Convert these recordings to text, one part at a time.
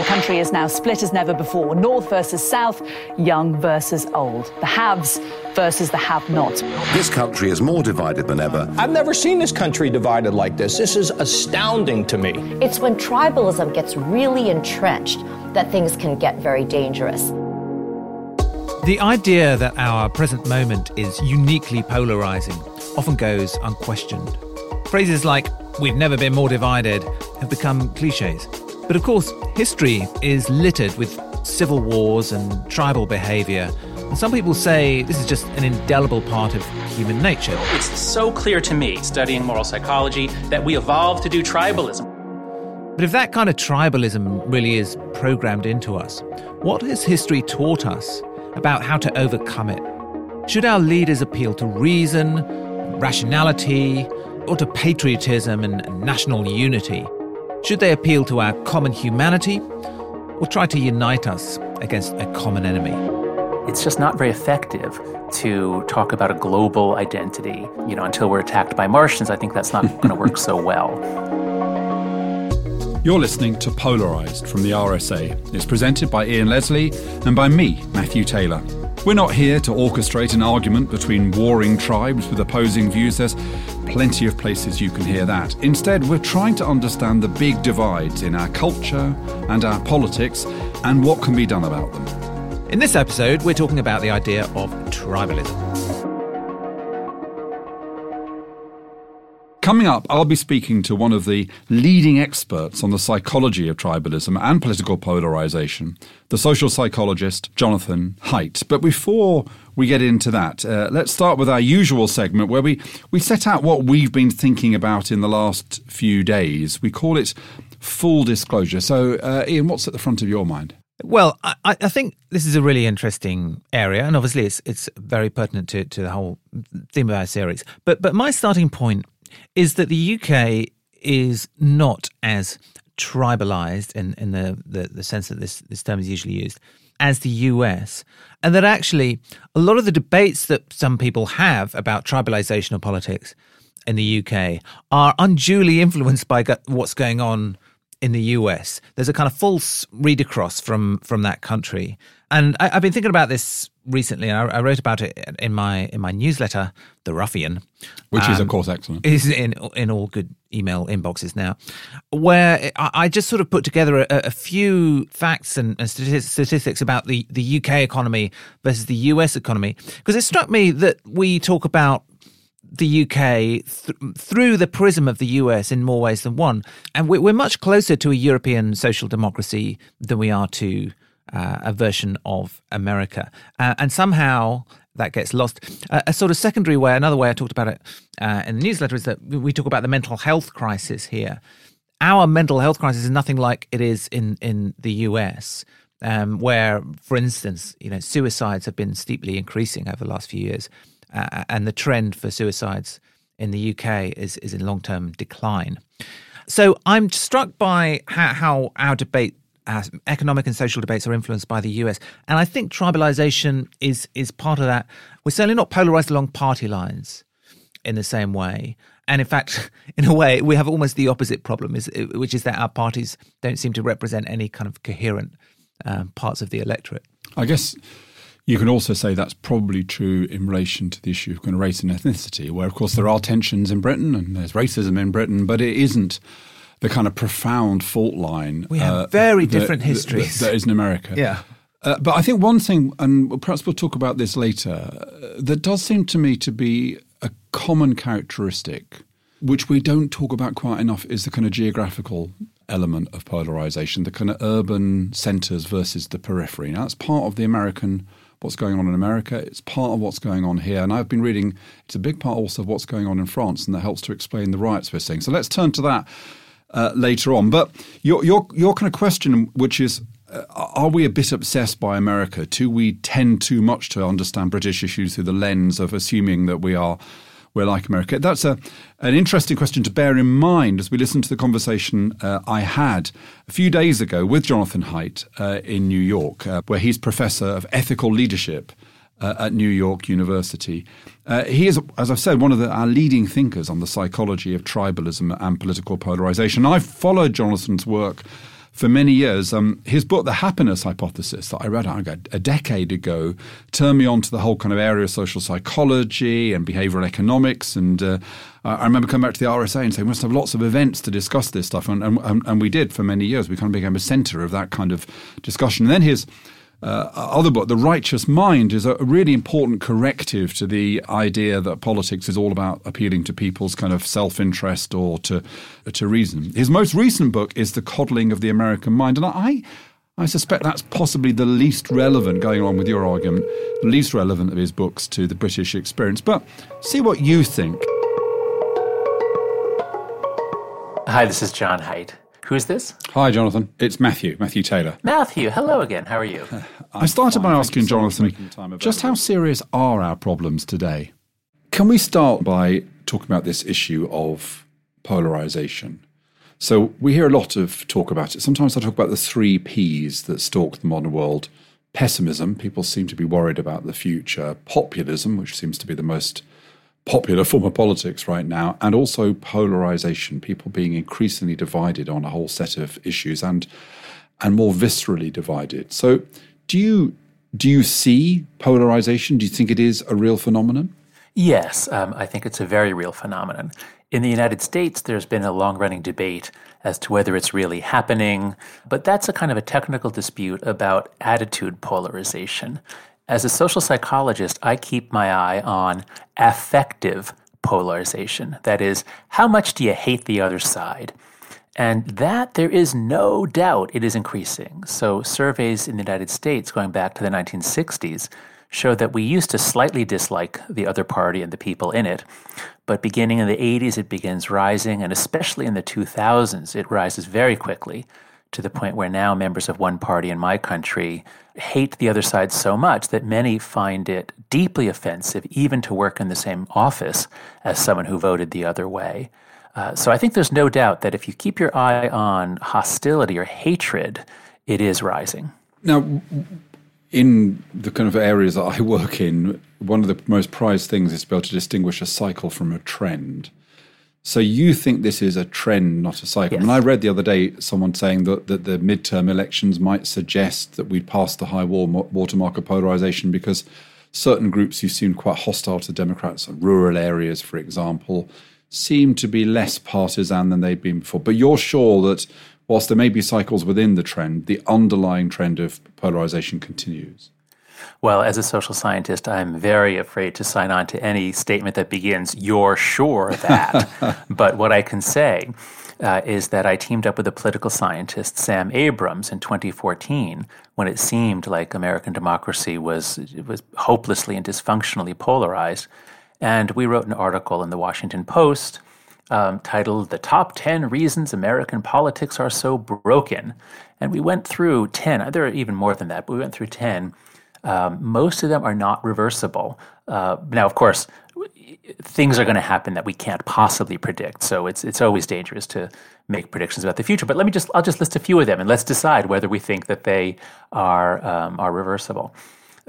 The country is now split as never before North versus South, young versus old, the haves versus the have nots. This country is more divided than ever. I've never seen this country divided like this. This is astounding to me. It's when tribalism gets really entrenched that things can get very dangerous. The idea that our present moment is uniquely polarizing often goes unquestioned. Phrases like, we've never been more divided, have become cliches. But of course, history is littered with civil wars and tribal behavior. And some people say this is just an indelible part of human nature. It's so clear to me, studying moral psychology, that we evolved to do tribalism. But if that kind of tribalism really is programmed into us, what has history taught us about how to overcome it? Should our leaders appeal to reason, rationality, or to patriotism and national unity? Should they appeal to our common humanity or try to unite us against a common enemy? It's just not very effective to talk about a global identity. You know, until we're attacked by Martians, I think that's not going to work so well. You're listening to Polarised from the RSA. It's presented by Ian Leslie and by me, Matthew Taylor. We're not here to orchestrate an argument between warring tribes with opposing views. There's plenty of places you can hear that. Instead, we're trying to understand the big divides in our culture and our politics and what can be done about them. In this episode, we're talking about the idea of tribalism. Coming up, I'll be speaking to one of the leading experts on the psychology of tribalism and political polarization, the social psychologist Jonathan Haidt. But before we get into that, uh, let's start with our usual segment where we, we set out what we've been thinking about in the last few days. We call it full disclosure. So, uh, Ian, what's at the front of your mind? Well, I, I, think this is a really interesting area, and obviously it's it's very pertinent to, to the whole theme of our series. But but my starting point is that the UK is not as tribalized in, in the, the, the sense that this, this term is usually used as the US, and that actually a lot of the debates that some people have about tribalization of politics in the UK are unduly influenced by what's going on in the US. There's a kind of false read across from from that country, and I, have been thinking about this recently. I, I, wrote about it in my in my newsletter, The Ruffian, which um, is of um, course excellent. Is in in all good email inboxes now, where I, I just sort of put together a, a few facts and, and, statistics about the the UK economy versus the US economy, because it struck me that we talk about the UK th- through the prism of the US in more ways than one. And we're, we're much closer to a European social democracy than we are to uh, a version of America. Uh, and somehow that gets lost. Uh, a sort of secondary way, another way I talked about it uh, in the newsletter is that we talk about the mental health crisis here. Our mental health crisis is nothing like it is in, in the US. Um, where, for instance, you know, suicides have been steeply increasing over the last few years, uh, and the trend for suicides in the UK is is in long term decline. So I'm struck by how, how our debate uh, economic and social debates are influenced by the US, and I think tribalization is is part of that. We're certainly not polarized along party lines in the same way, and in fact, in a way, we have almost the opposite problem, is which is that our parties don't seem to represent any kind of coherent um, parts of the electorate. I guess. You can also say that's probably true in relation to the issue of of race and ethnicity, where, of course, there are tensions in Britain and there's racism in Britain, but it isn't the kind of profound fault line. We have uh, very different histories. That, that is in America. Yeah. Uh, but I think one thing, and perhaps we'll talk about this later, uh, that does seem to me to be a common characteristic, which we don't talk about quite enough, is the kind of geographical element of polarization, the kind of urban centers versus the periphery. Now, that's part of the American what's going on in America. It's part of what's going on here. And I've been reading, it's a big part also of what's going on in France, and that helps to explain the riots we're seeing. So let's turn to that uh, later on. But your, your, your kind of question, which is, uh, are we a bit obsessed by America? Do we tend too much to understand British issues through the lens of assuming that we are we're like America? That's a an interesting question to bear in mind as we listen to the conversation uh, I had a few days ago with Jonathan Haidt uh, in New York, uh, where he's professor of ethical leadership uh, at New York University. Uh, he is, as I've said, one of the, our leading thinkers on the psychology of tribalism and political polarization. I've followed Jonathan's work for many years. Um, his book, The Happiness Hypothesis, that I read a decade ago, turned me on to the whole kind of area of social psychology and behavioral economics. And uh, I remember coming back to the RSA and saying, we must have lots of events to discuss this stuff. And, and, and we did for many years. We kind of became a center of that kind of discussion. And then his uh, other book, The Righteous Mind, is a really important corrective to the idea that politics is all about appealing to people's kind of self interest or to, to reason. His most recent book is The Coddling of the American Mind. And I, I suspect that's possibly the least relevant, going on with your argument, the least relevant of his books to the British experience. But see what you think. Hi, this is John Haidt. Who's this? Hi, Jonathan. It's Matthew, Matthew Taylor. Matthew, hello again. How are you? I started by asking Jonathan, just how serious are our problems today? Can we start by talking about this issue of polarization? So we hear a lot of talk about it. Sometimes I talk about the three P's that stalk the modern world. Pessimism, people seem to be worried about the future. Populism, which seems to be the most popular form of politics right now, and also polarization, people being increasingly divided on a whole set of issues and and more viscerally divided. So, do you do you see polarization? Do you think it is a real phenomenon? Yes, um, I think it's a very real phenomenon. In the United States, there's been a long running debate as to whether it's really happening, but that's a kind of a technical dispute about attitude polarization. As a social psychologist, I keep my eye on affective polarization. That is, how much do you hate the other side? And that there is no doubt it is increasing. So, surveys in the United States going back to the 1960s show that we used to slightly dislike the other party and the people in it. But beginning in the 80s, it begins rising, and especially in the 2000s, it rises very quickly to the point where now members of one party in my country hate the other side so much that many find it deeply offensive even to work in the same office as someone who voted the other way. Uh, so I think there's no doubt that if you keep your eye on hostility or hatred, it is rising. Now, in the kind of areas that I work in, one of the most prized things is to be able to distinguish a cycle from a trend. So you think this is a trend, not a cycle? Yes. And I read the other day someone saying that, that the midterm elections might suggest that we'd passed the high watermark of polarization because certain groups who seemed quite hostile to Democrats, rural areas, for example, seem to be less partisan than they'd been before. But you're sure that whilst there may be cycles within the trend, the underlying trend of polarization continues? Well, as a social scientist, I'm very afraid to sign on to any statement that begins, you're sure that. but what I can say uh, is that I teamed up with a political scientist, Sam Abrams, in 2014 when it seemed like American democracy was, was hopelessly and dysfunctionally polarized. And we wrote an article in the Washington Post um, titled The Top 10 Reasons American Politics Are So Broken. And we went through 10, there are even more than that, but we went through 10 um, most of them are not reversible. Uh, now, of course, things are going to happen that we can't possibly predict. So it's it's always dangerous to make predictions about the future. But let me just I'll just list a few of them and let's decide whether we think that they are um, are reversible.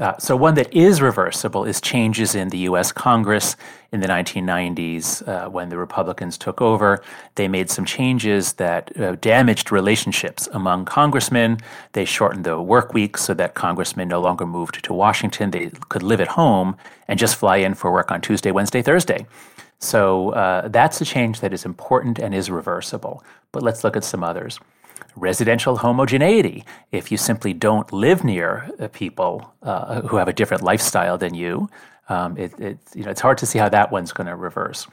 Uh, so, one that is reversible is changes in the US Congress in the 1990s uh, when the Republicans took over. They made some changes that uh, damaged relationships among congressmen. They shortened the work week so that congressmen no longer moved to Washington. They could live at home and just fly in for work on Tuesday, Wednesday, Thursday. So, uh, that's a change that is important and is reversible. But let's look at some others residential homogeneity. If you simply don't live near uh, people uh, who have a different lifestyle than you, um, it, it, you know, it's hard to see how that one's going to reverse.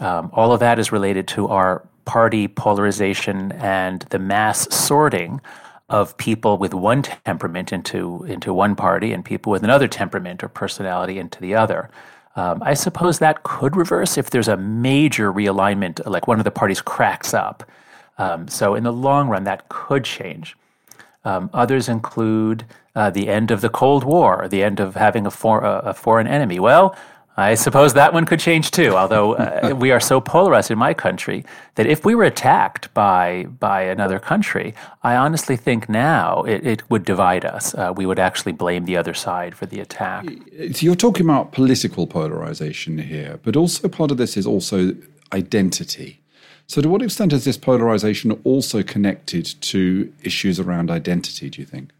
Um, all of that is related to our party polarization and the mass sorting of people with one temperament into, into one party and people with another temperament or personality into the other. Um, I suppose that could reverse if there's a major realignment, like one of the parties cracks up um, so, in the long run, that could change. Um, others include uh, the end of the Cold War, the end of having a, for, a foreign enemy. Well, I suppose that one could change too. Although uh, we are so polarized in my country that if we were attacked by by another country, I honestly think now it, it would divide us. Uh, we would actually blame the other side for the attack. So you're talking about political polarization here, but also part of this is also identity. So, to what extent is this polarization also connected to issues around identity? Do you think?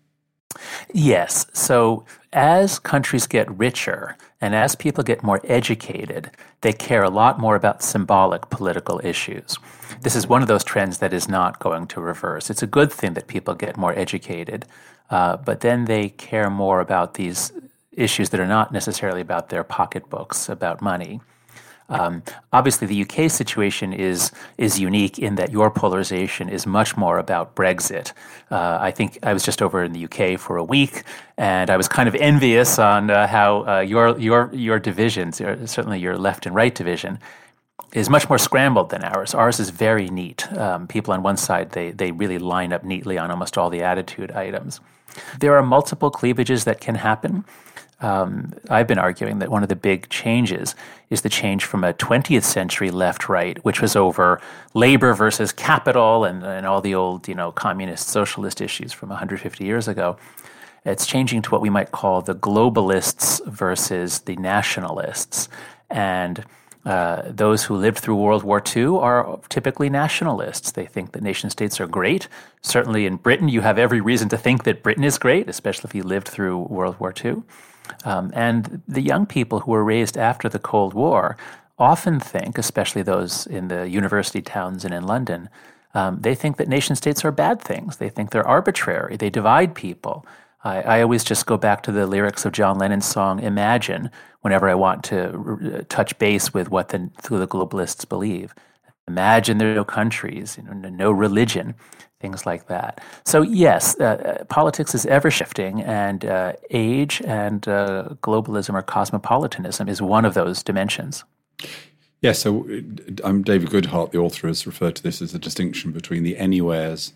Yes. So, as countries get richer and as people get more educated, they care a lot more about symbolic political issues. This is one of those trends that is not going to reverse. It's a good thing that people get more educated, uh, but then they care more about these issues that are not necessarily about their pocketbooks, about money. Um, obviously, the UK situation is is unique in that your polarization is much more about Brexit. Uh, I think I was just over in the UK for a week, and I was kind of envious on uh, how uh, your your your divisions, certainly your left and right division, is much more scrambled than ours. Ours is very neat. Um, people on one side they they really line up neatly on almost all the attitude items. There are multiple cleavages that can happen um, I've been arguing that one of the big changes is the change from a 20th century left right, which was over labor versus capital and, and all the old you know communist socialist issues from 150 years ago. It's changing to what we might call the globalists versus the nationalists. And uh, those who lived through World War II are typically nationalists. They think that nation states are great. Certainly in Britain, you have every reason to think that Britain is great, especially if you lived through World War II. Um, and the young people who were raised after the Cold War often think, especially those in the university towns and in London, um, they think that nation states are bad things. They think they're arbitrary. They divide people. I, I, always just go back to the lyrics of John Lennon's song "Imagine" whenever I want to r- touch base with what the, the globalists believe. Imagine there are no countries, you know, no religion things like that. So, yes, uh, uh, politics is ever shifting, and uh, age and uh, globalism or cosmopolitanism is one of those dimensions. Yes, so uh, I'm David Goodhart, the author, has referred to this as the distinction between the anywheres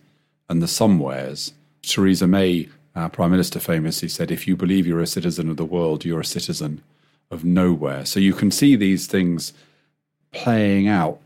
and the somewheres. Theresa May, our Prime Minister, famously said, If you believe you're a citizen of the world, you're a citizen of nowhere. So you can see these things playing out.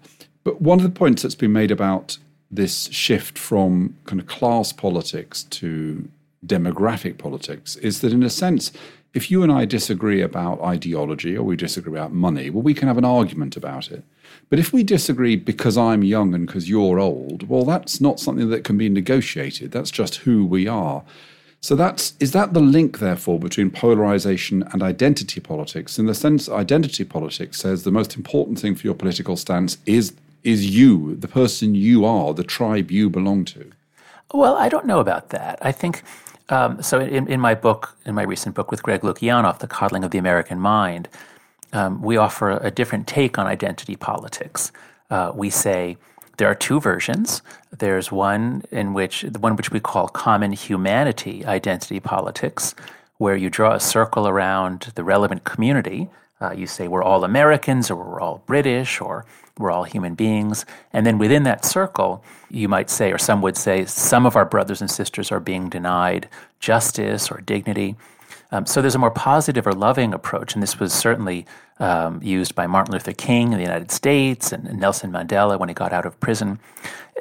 But one of the points that's been made about this shift from kind of class politics to demographic politics is that, in a sense, if you and I disagree about ideology or we disagree about money, well, we can have an argument about it. But if we disagree because I'm young and because you're old, well, that's not something that can be negotiated. That's just who we are. So that's is that the link, therefore, between polarization and identity politics? In the sense, identity politics says the most important thing for your political stance is is you, the person you are, the tribe you belong to? Well, I don't know about that. I think um, so. In, in, my book, in my recent book with Greg Lukianoff, "The Coddling of the American Mind," um, we offer a different take on identity politics. Uh, we say there are two versions. There's one in which the one which we call common humanity identity politics, where you draw a circle around the relevant community. Uh, you say we're all Americans, or we're all British, or we're all human beings. And then within that circle, you might say, or some would say, some of our brothers and sisters are being denied justice or dignity. Um, so there's a more positive or loving approach, and this was certainly um, used by Martin Luther King in the United States and Nelson Mandela when he got out of prison.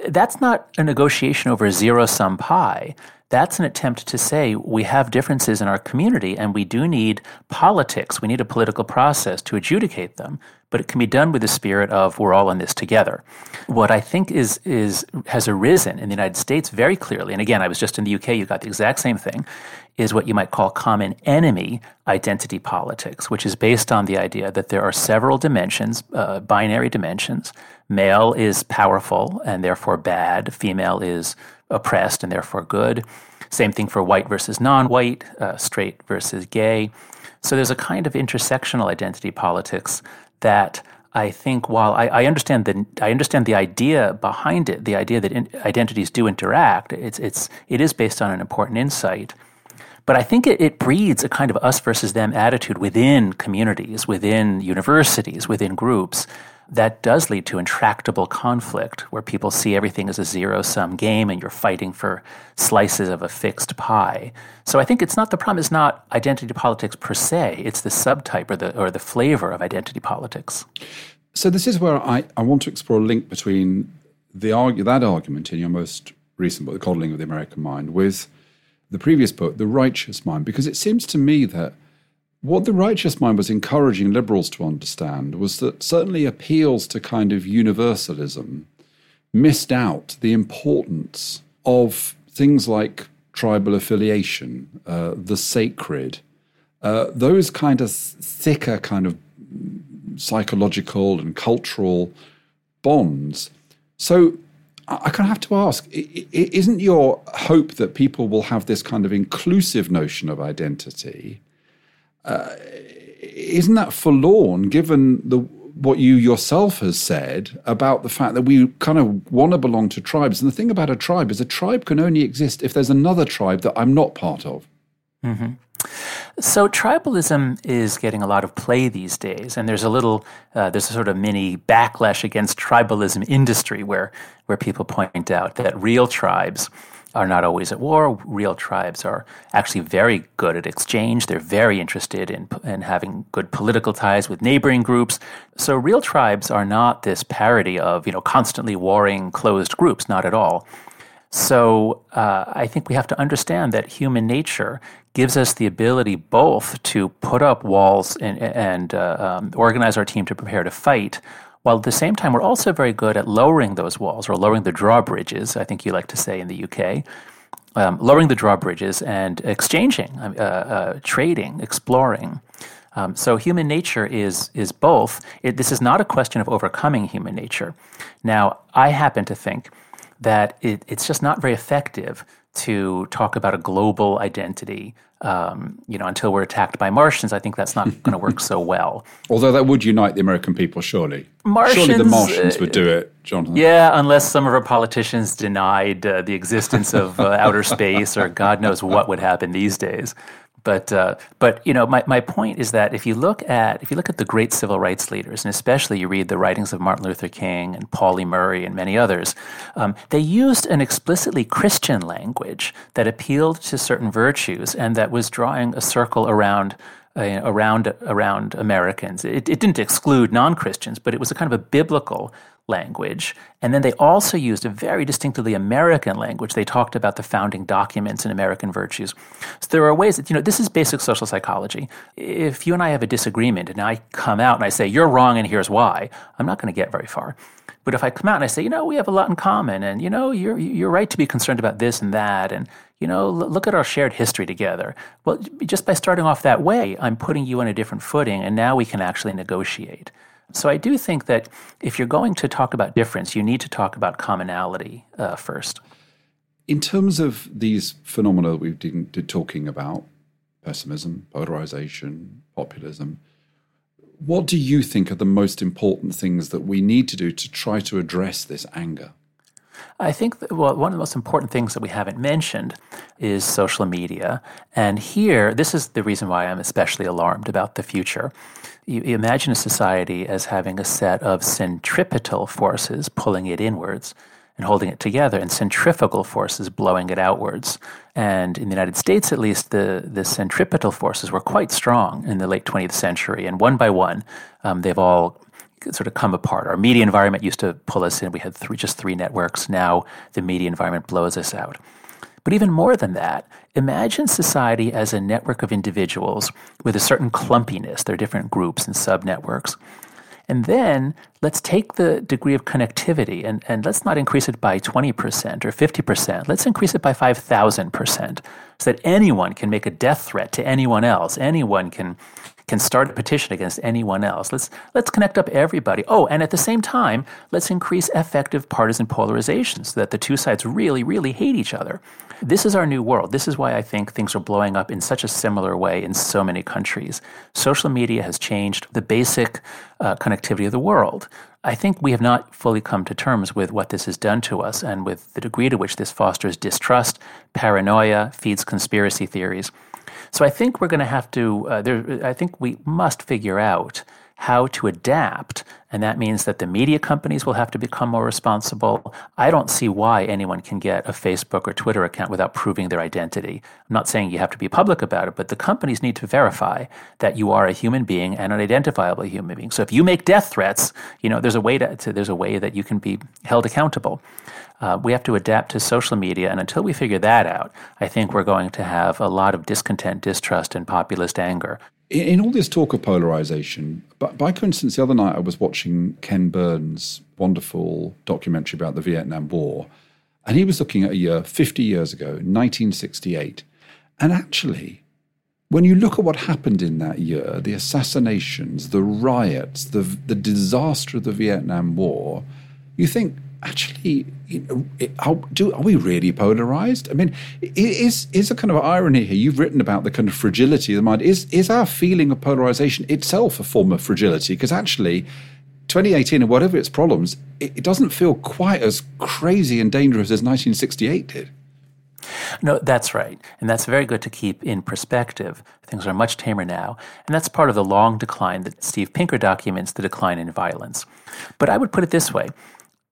That's not a negotiation over zero sum pie. That's an attempt to say we have differences in our community and we do need politics. We need a political process to adjudicate them, but it can be done with the spirit of we're all in this together. What I think is, is has arisen in the United States very clearly, and again, I was just in the UK, you got the exact same thing, is what you might call common enemy identity politics, which is based on the idea that there are several dimensions, uh, binary dimensions. Male is powerful and therefore bad, female is oppressed and therefore good. Same thing for white versus non white, uh, straight versus gay. So there's a kind of intersectional identity politics that I think while I, I, understand the I understand the idea behind it, the idea that in, identities do interact, it's it's it is based on an important insight. But I think it, it breeds a kind of us versus them attitude within communities, within universities, within groups that does lead to intractable conflict where people see everything as a zero sum game and you're fighting for slices of a fixed pie. So I think it's not the problem is not identity politics per se, it's the subtype or the or the flavor of identity politics. So this is where I, I want to explore a link between the argue that argument in your most recent book, The Coddling of the American Mind, with the previous book, The Righteous Mind, because it seems to me that what the righteous mind was encouraging liberals to understand was that certainly appeals to kind of universalism missed out the importance of things like tribal affiliation, uh, the sacred, uh, those kind of thicker kind of psychological and cultural bonds. So I kind of have to ask isn't your hope that people will have this kind of inclusive notion of identity? Uh, isn't that forlorn given the what you yourself has said about the fact that we kind of want to belong to tribes? And the thing about a tribe is a tribe can only exist if there's another tribe that I'm not part of. Mm-hmm. So tribalism is getting a lot of play these days, and there's a little, uh, there's a sort of mini backlash against tribalism industry where where people point out that real tribes are not always at war. Real tribes are actually very good at exchange. They're very interested in, in having good political ties with neighboring groups. So real tribes are not this parody of, you know, constantly warring closed groups, not at all. So uh, I think we have to understand that human nature gives us the ability both to put up walls and, and uh, um, organize our team to prepare to fight, while at the same time, we're also very good at lowering those walls or lowering the drawbridges, I think you like to say in the UK, um, lowering the drawbridges and exchanging, uh, uh, trading, exploring. Um, so human nature is is both. It, this is not a question of overcoming human nature. Now, I happen to think that it, it's just not very effective to talk about a global identity. Um, you know, until we're attacked by Martians, I think that's not going to work so well. Although that would unite the American people, surely. Martians, surely the Martians would do it, Jonathan. Yeah, unless some of our politicians denied uh, the existence of uh, outer space, or God knows what would happen these days. But uh, but you know my, my point is that if you look at if you look at the great civil rights leaders and especially you read the writings of Martin Luther King and Pauli Murray and many others, um, they used an explicitly Christian language that appealed to certain virtues and that was drawing a circle around uh, around around Americans. It, it didn't exclude non Christians, but it was a kind of a biblical language. And then they also used a very distinctively American language. They talked about the founding documents and American virtues. So there are ways that, you know, this is basic social psychology. If you and I have a disagreement and I come out and I say, you're wrong and here's why, I'm not going to get very far. But if I come out and I say, you know, we have a lot in common and, you know, you're, you're right to be concerned about this and that and, you know, look at our shared history together. Well, just by starting off that way, I'm putting you on a different footing and now we can actually negotiate. So I do think that if you're going to talk about difference, you need to talk about commonality uh, first. In terms of these phenomena that we've been talking about, pessimism, polarization, populism, what do you think are the most important things that we need to do to try to address this anger? I think that, well, one of the most important things that we haven't mentioned is social media. And here, this is the reason why I'm especially alarmed about the future you imagine a society as having a set of centripetal forces pulling it inwards and holding it together, and centrifugal forces blowing it outwards. And in the United States, at least, the, the centripetal forces were quite strong in the late 20th century. And one by one, um, they've all sort of come apart. Our media environment used to pull us in. We had three, just three networks. Now the media environment blows us out. But even more than that, imagine society as a network of individuals with a certain clumpiness. There are different groups and subnetworks. And then let's take the degree of connectivity and, and let's not increase it by 20% or 50%. Let's increase it by 5,000% so that anyone can make a death threat to anyone else. Anyone can can start a petition against anyone else. Let's let's connect up everybody. Oh, and at the same time, let's increase affective partisan polarization so that the two sides really, really hate each other. This is our new world. This is why I think things are blowing up in such a similar way in so many countries. Social media has changed the basic uh, connectivity of the world. I think we have not fully come to terms with what this has done to us and with the degree to which this fosters distrust, paranoia, feeds conspiracy theories. So I think we're going to have to, uh, there, I think we must figure out how to adapt. And that means that the media companies will have to become more responsible. I don't see why anyone can get a Facebook or Twitter account without proving their identity. I'm not saying you have to be public about it, but the companies need to verify that you are a human being and an identifiable human being. So if you make death threats, you know, there's a way to, to there's a way that you can be held accountable. Uh, we have to adapt to social media, and until we figure that out, I think we're going to have a lot of discontent, distrust, and populist anger in, in all this talk of polarization, but by coincidence, the other night I was watching Ken Burns' wonderful documentary about the Vietnam War, and he was looking at a year 50 years ago, 1968. And actually, when you look at what happened in that year, the assassinations, the riots, the, the disaster of the Vietnam War, you think, actually, you know, are, do, are we really polarized? I mean, is is a kind of irony here? You've written about the kind of fragility of the mind. Is is our feeling of polarization itself a form of fragility? Because actually, 2018 and whatever its problems, it, it doesn't feel quite as crazy and dangerous as 1968 did. No, that's right. And that's very good to keep in perspective. Things are much tamer now. And that's part of the long decline that Steve Pinker documents the decline in violence. But I would put it this way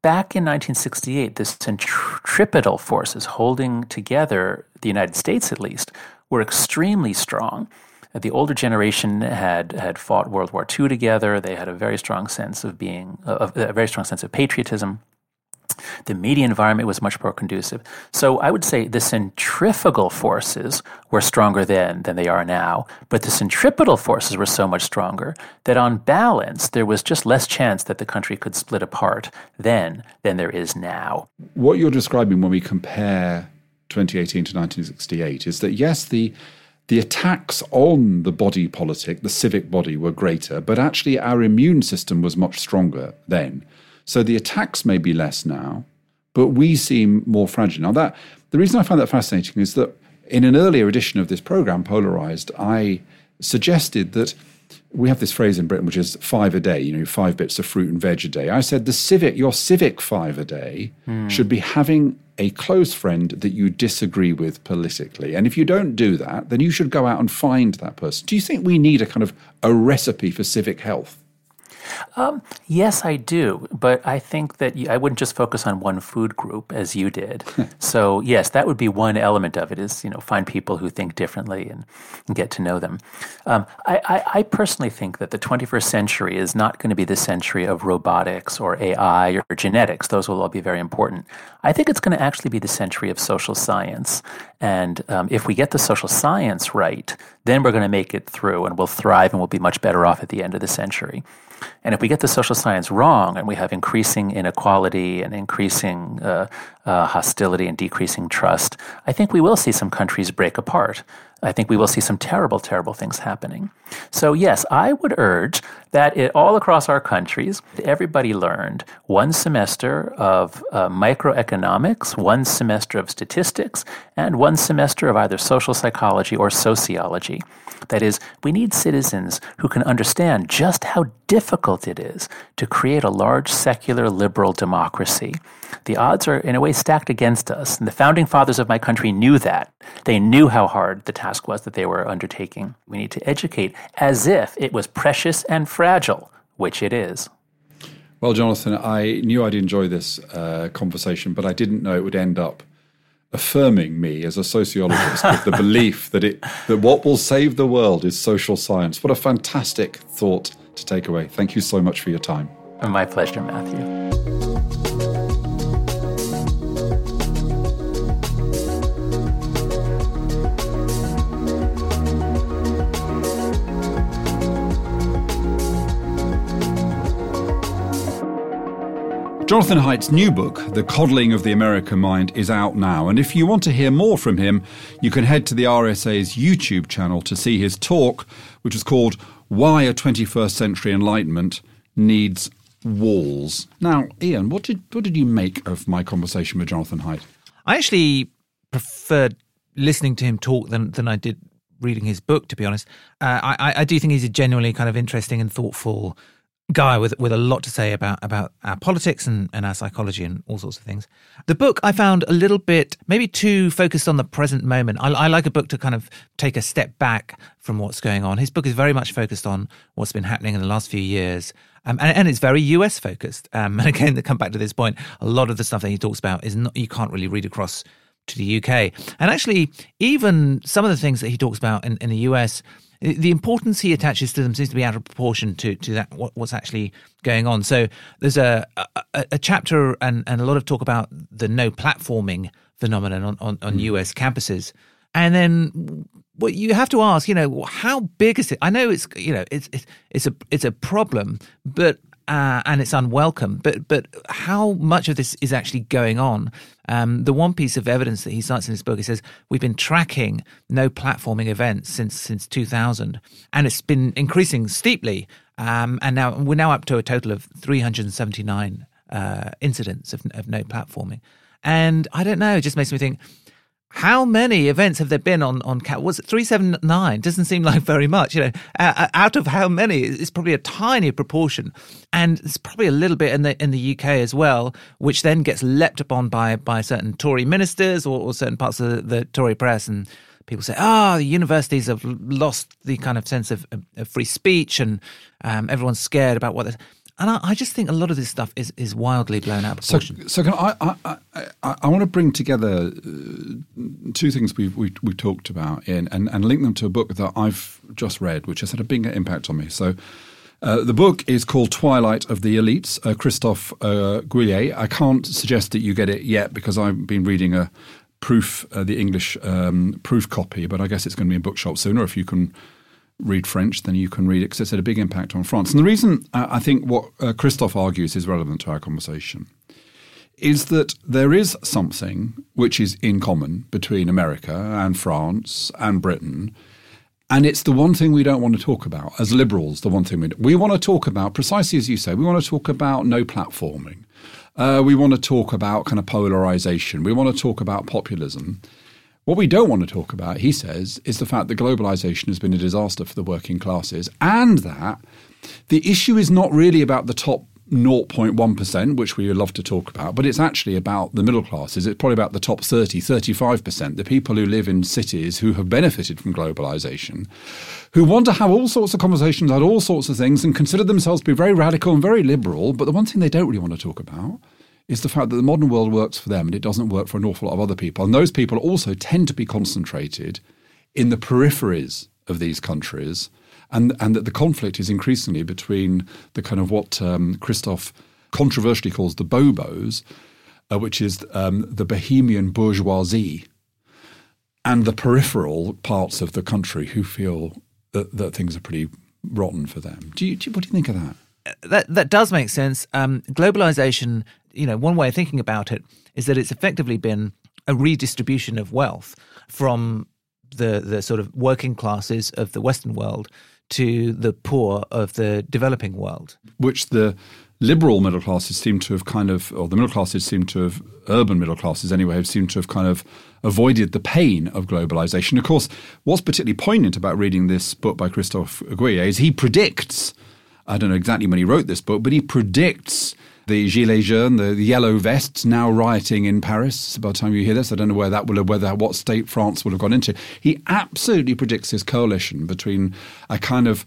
Back in 1968, the centripetal forces holding together the United States, at least, were extremely strong. The older generation had had fought World War II together. They had a very strong sense of being, a very strong sense of patriotism. The media environment was much more conducive. So I would say the centrifugal forces were stronger then than they are now, but the centripetal forces were so much stronger that on balance, there was just less chance that the country could split apart then than there is now. What you're describing when we compare 2018 to 1968 is that, yes, the the attacks on the body politic, the civic body, were greater, but actually our immune system was much stronger then. So the attacks may be less now, but we seem more fragile. Now, that the reason I find that fascinating is that in an earlier edition of this program, Polarised, I suggested that we have this phrase in Britain, which is five a day, you know, five bits of fruit and veg a day. I said the civic, your civic five a day mm. should be having a close friend that you disagree with politically. And if you don't do that, then you should go out and find that person. Do you think we need a kind of a recipe for civic health? Um, yes, I do, but I think that you, I wouldn't just focus on one food group as you did. so yes, that would be one element of it. Is you know find people who think differently and, and get to know them. Um, I, I, I, personally think that the 21st century is not going to be the century of robotics or AI or genetics. Those will all be very important. I think it's going to actually be the century of social science. And um, if we get the social science right, then we're going to make it through and we'll thrive and we'll be much better off at the end of the century. And if we get the social science wrong and we have increasing inequality and increasing uh, uh, hostility and decreasing trust, I think we will see some countries break apart. I think we will see some terrible, terrible things happening. So, yes, I would urge that it, all across our countries, everybody learned one semester of uh, microeconomics, one semester of statistics, and one semester of either social psychology or sociology. That is, we need citizens who can understand just how difficult it is to create a large secular liberal democracy. The odds are, in a way, stacked against us. And the founding fathers of my country knew that. They knew how hard the task was that they were undertaking. We need to educate as if it was precious and fragile, which it is. Well, Jonathan, I knew I'd enjoy this uh, conversation, but I didn't know it would end up affirming me as a sociologist with the belief that it that what will save the world is social science. What a fantastic thought to take away. Thank you so much for your time. My pleasure, Matthew. Jonathan Haidt's new book, The Coddling of the American Mind, is out now. And if you want to hear more from him, you can head to the RSA's YouTube channel to see his talk, which is called Why a 21st Century Enlightenment Needs Walls. Now, Ian, what did, what did you make of my conversation with Jonathan Haidt? I actually preferred listening to him talk than, than I did reading his book, to be honest. Uh, I, I do think he's a genuinely kind of interesting and thoughtful guy with with a lot to say about about our politics and, and our psychology and all sorts of things. The book I found a little bit maybe too focused on the present moment. I, I like a book to kind of take a step back from what's going on. His book is very much focused on what's been happening in the last few years. Um, and, and, it's very US focused. Um, and again, to come back to this point, a lot of the stuff that he talks about is not, you can't really read across to the UK. And actually, even some of the things that he talks about in, in the US, the importance he attaches to them seems to be out of proportion to to that what, what's actually going on. So there's a, a, a chapter and, and a lot of talk about the no platforming phenomenon on, on, on mm. US campuses. And then well, you have to ask, you know, how big is it? I know it's you know it's it's, it's a it's a problem, but uh, and it's unwelcome. But but how much of this is actually going on? Um, the one piece of evidence that he cites in his book, he says we've been tracking no platforming events since since 2000, and it's been increasing steeply. Um, and now we're now up to a total of 379 uh, incidents of, of no platforming. And I don't know, it just makes me think how many events have there been on on? Was it three seven nine? Doesn't seem like very much. You know, uh, out of how many? It's probably a tiny proportion, and it's probably a little bit in the in the UK as well, which then gets leapt upon by by certain Tory ministers or, or certain parts of the, the, Tory press, and people say, "Ah, oh, the universities have lost the kind of sense of, of free speech, and um, everyone's scared about what." And I, I, just think a lot of this stuff is, is wildly blown out of proportion. So, so I, I, I, I, want to bring together uh, two things we've, we, we talked about in, and, and link them to a book that I've just read, which has had a big impact on me. So uh, the book is called Twilight of the Elites, uh, Christophe uh, Guilluy. I can't suggest that you get it yet because I've been reading a proof, uh, the English um, proof copy, but I guess it's going to be in bookshop sooner if you can – read French, then you can read it because it's had a big impact on France. And the reason uh, I think what uh, Christophe argues is relevant to our conversation is that there is something which is in common between America and France and Britain. And it's the one thing we don't want to talk about as liberals. The one thing we we want to talk about, precisely as you say, we want to talk about no platforming. Uh, we want to talk about kind of polarization. We want to talk about populism. What we don't want to talk about, he says, is the fact that globalization has been a disaster for the working classes and that the issue is not really about the top 0.1%, which we would love to talk about, but it's actually about the middle classes. It's probably about the top 30, 35%, the people who live in cities who have benefited from globalization, who want to have all sorts of conversations about all sorts of things and consider themselves to be very radical and very liberal. But the one thing they don't really want to talk about is the fact that the modern world works for them and it doesn't work for an awful lot of other people. And those people also tend to be concentrated in the peripheries of these countries, and, and that the conflict is increasingly between the kind of what um, Christophe controversially calls the Bobos, uh, which is um, the Bohemian bourgeoisie, and the peripheral parts of the country who feel that, that things are pretty rotten for them. Do you, do what do you think of that? That that does make sense. Um, globalization you know, one way of thinking about it is that it's effectively been a redistribution of wealth from the the sort of working classes of the Western world to the poor of the developing world, which the liberal middle classes seem to have kind of, or the middle classes seem to have, urban middle classes anyway, have seemed to have kind of avoided the pain of globalization. Of course, what's particularly poignant about reading this book by Christophe Guilluy is he predicts. I don't know exactly when he wrote this book, but he predicts the Gilets jaunes, the, yellow vests, now rioting in Paris. By the time you hear this, I don't know where that will have, whether what state France will have gone into. He absolutely predicts this coalition between a kind of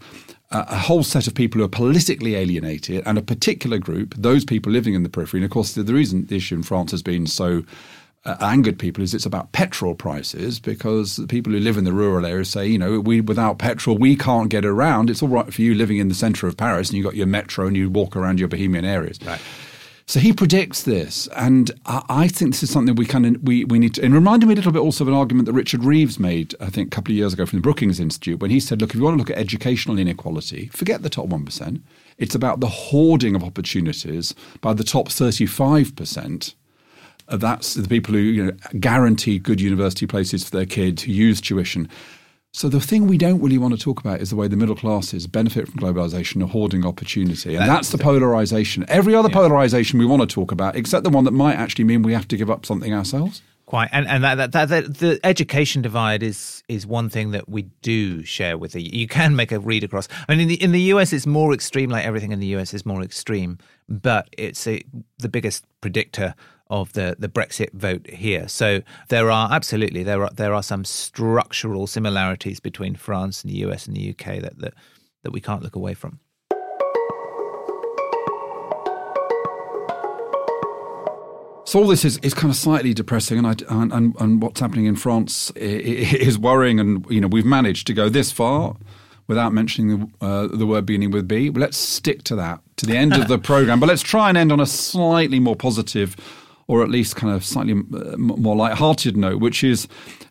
a whole set of people who are politically alienated and a particular group, those people living in the periphery. And of course, the reason the issue in France has been so uh, angered people is it's about petrol prices because the people who live in the rural areas say, you know, we without petrol we can't get around. It's all right for you living in the centre of Paris and you've got your metro and you walk around your bohemian areas. Right. So he predicts this, and I, think this is something we kind of we, we need to. And reminded me a little bit also of an argument that Richard Reeves made, I think, a couple of years ago from the Brookings Institute, when he said, "Look, if you want to look at educational inequality, forget the top one percent. It's about the hoarding of opportunities by the top thirty-five percent Uh, that's the people who you know, guarantee good university places for their kids, who use tuition. So the thing we don't really want to talk about is the way the middle classes benefit from globalization and hoarding opportunity. And that's the polarization. Every other yeah. polarization we want to talk about, except the one that might actually mean we have to give up something ourselves. Quite, and and that, that, that, that, the education divide is is one thing that we do share with the. You can make a read across. I mean, in the in the US, it's more extreme. Like everything in the US is more extreme, but it's a, the biggest predictor of the the Brexit vote here. So there are absolutely there are there are some structural similarities between France and the US and the UK that that, that we can't look away from. So all this is, is kind of slightly depressing, and, I, and, and, and what's happening in France is worrying. And you know we've managed to go this far without mentioning the, uh, the word beginning with B. Let's stick to that to the end of the program. But let's try and end on a slightly more positive, or at least kind of slightly uh, more light-hearted note, which is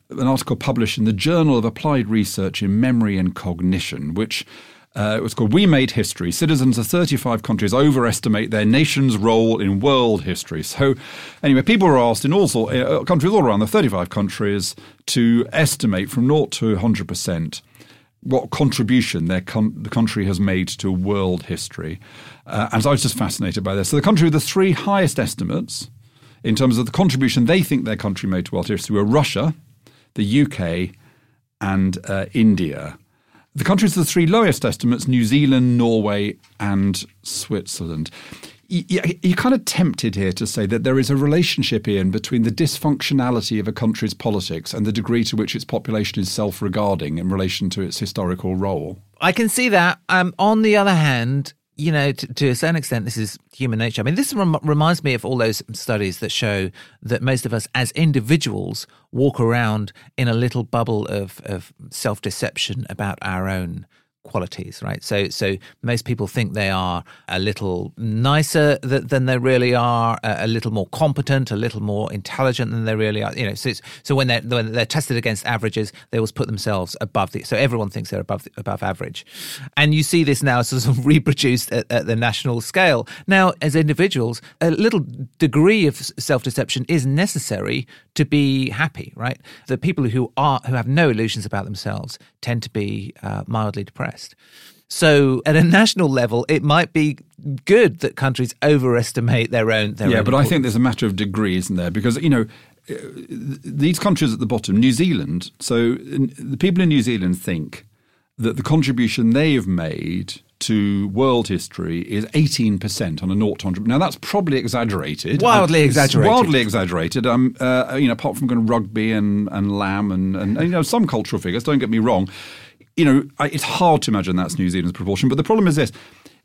an article published in the Journal of Applied Research in Memory and Cognition, which uh, it was called We Made History. Citizens of 35 countries overestimate their nation's role in world history. So, anyway, people were asked in all sorts, uh, countries all around the 35 countries to estimate from 0 to 100% what contribution their the country has made to world history. Uh, and so I was just fascinated by this. So, the country with the three highest estimates in terms of the contribution they think their country made to world history were Russia, the UK, and uh, India. The countries with the three lowest estimates New Zealand, Norway, and Switzerland. You're kind of tempted here to say that there is a relationship, Ian, between the dysfunctionality of a country's politics and the degree to which its population is self regarding in relation to its historical role. I can see that. Um, on the other hand, you know, to, to, a certain extent, this is human nature. I mean, this rem- reminds me of all those studies that show that most of us as individuals walk around in a little bubble of, of self deception about our own qualities, right? So, so most people think they are a little nicer th- than they really are, a, a, little more competent, a little more intelligent than they really are. You know, so so when they're when they're tested against averages, they always put themselves above the. So everyone thinks they're above above average, and you see this now sort of reproduced at, at the national scale. Now, as individuals, a little degree of self deception is necessary to be happy, right? The people who are who have no illusions about themselves tend to be uh, mildly depressed. So, at a national level, it might be good that countries overestimate their own. Their yeah, own but I think there's a matter of degree, isn't there? Because you know, uh, these countries at the bottom, New Zealand. So, the people in New Zealand think that the contribution they have made to world history is 18% on a 0 to 100. Now, that's probably exaggerated. Wildly it's exaggerated. Wildly exaggerated. Um, uh, you know, apart from kind of rugby and, and lamb and, and, and, you know, some cultural figures, don't get me wrong. You know, it's hard to imagine that's New Zealand's proportion. But the problem is this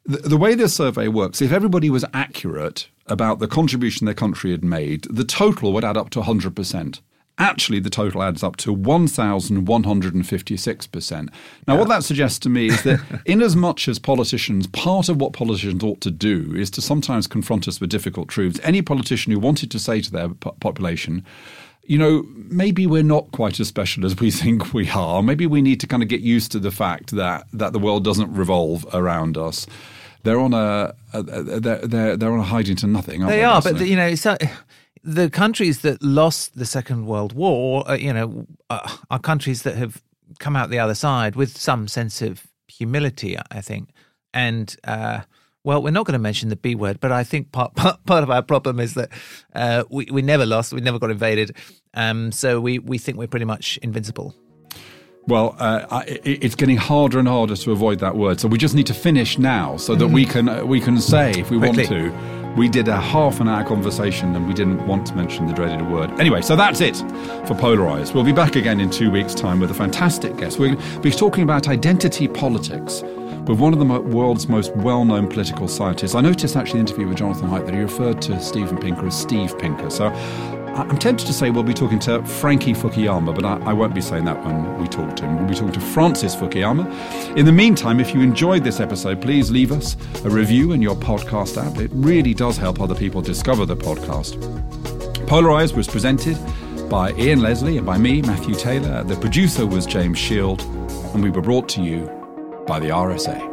the, the way this survey works, if everybody was accurate about the contribution their country had made, the total would add up to 100% actually the total adds up to 1,156%. Now, yeah. what that suggests to me is that, in as much as politicians, part of what politicians ought to do is to sometimes confront us with difficult truths. Any politician who wanted to say to their population, you know, maybe we're not quite as special as we think we are. Maybe we need to kind of get used to the fact that that the world doesn't revolve around us. They're on a, a they're, they're they're on a hiding to nothing. They, they, are, but the, you know, so the countries that lost the Second World War, uh, you know, uh, are countries that have come out the other side with some sense of humility, I think. And uh, well, we're not going to mention the B word, but I think part part, part of our problem is that uh, we we never lost, we never got invaded, um, so we we think we're pretty much invincible. Well, uh, it's getting harder and harder to avoid that word. So we just need to finish now, so that mm. we can uh, we can say if we Quickly. want to we did a half an hour conversation and we didn't want to mention the dreaded word. Anyway, so that's it for Polarised. We'll be back again in two weeks' time with a fantastic guest. We'll be talking about identity politics with one of the world's most well known political scientists. I noticed actually in the interview with Jonathan Haidt that he referred to Steven Pinker as Steve Pinker. So I'm tempted to say we'll be talking to Frankie Fukuyama, but I, I, won't be saying that when we talk to him. We'll be talking to Francis Fukuyama. In the meantime, if you enjoyed this episode, please leave us a review in your podcast app. It really does help other people discover the podcast. Polarised was presented by Ian Leslie and by me, Matthew Taylor. The producer was James Shield, and we were brought to you by the RSA.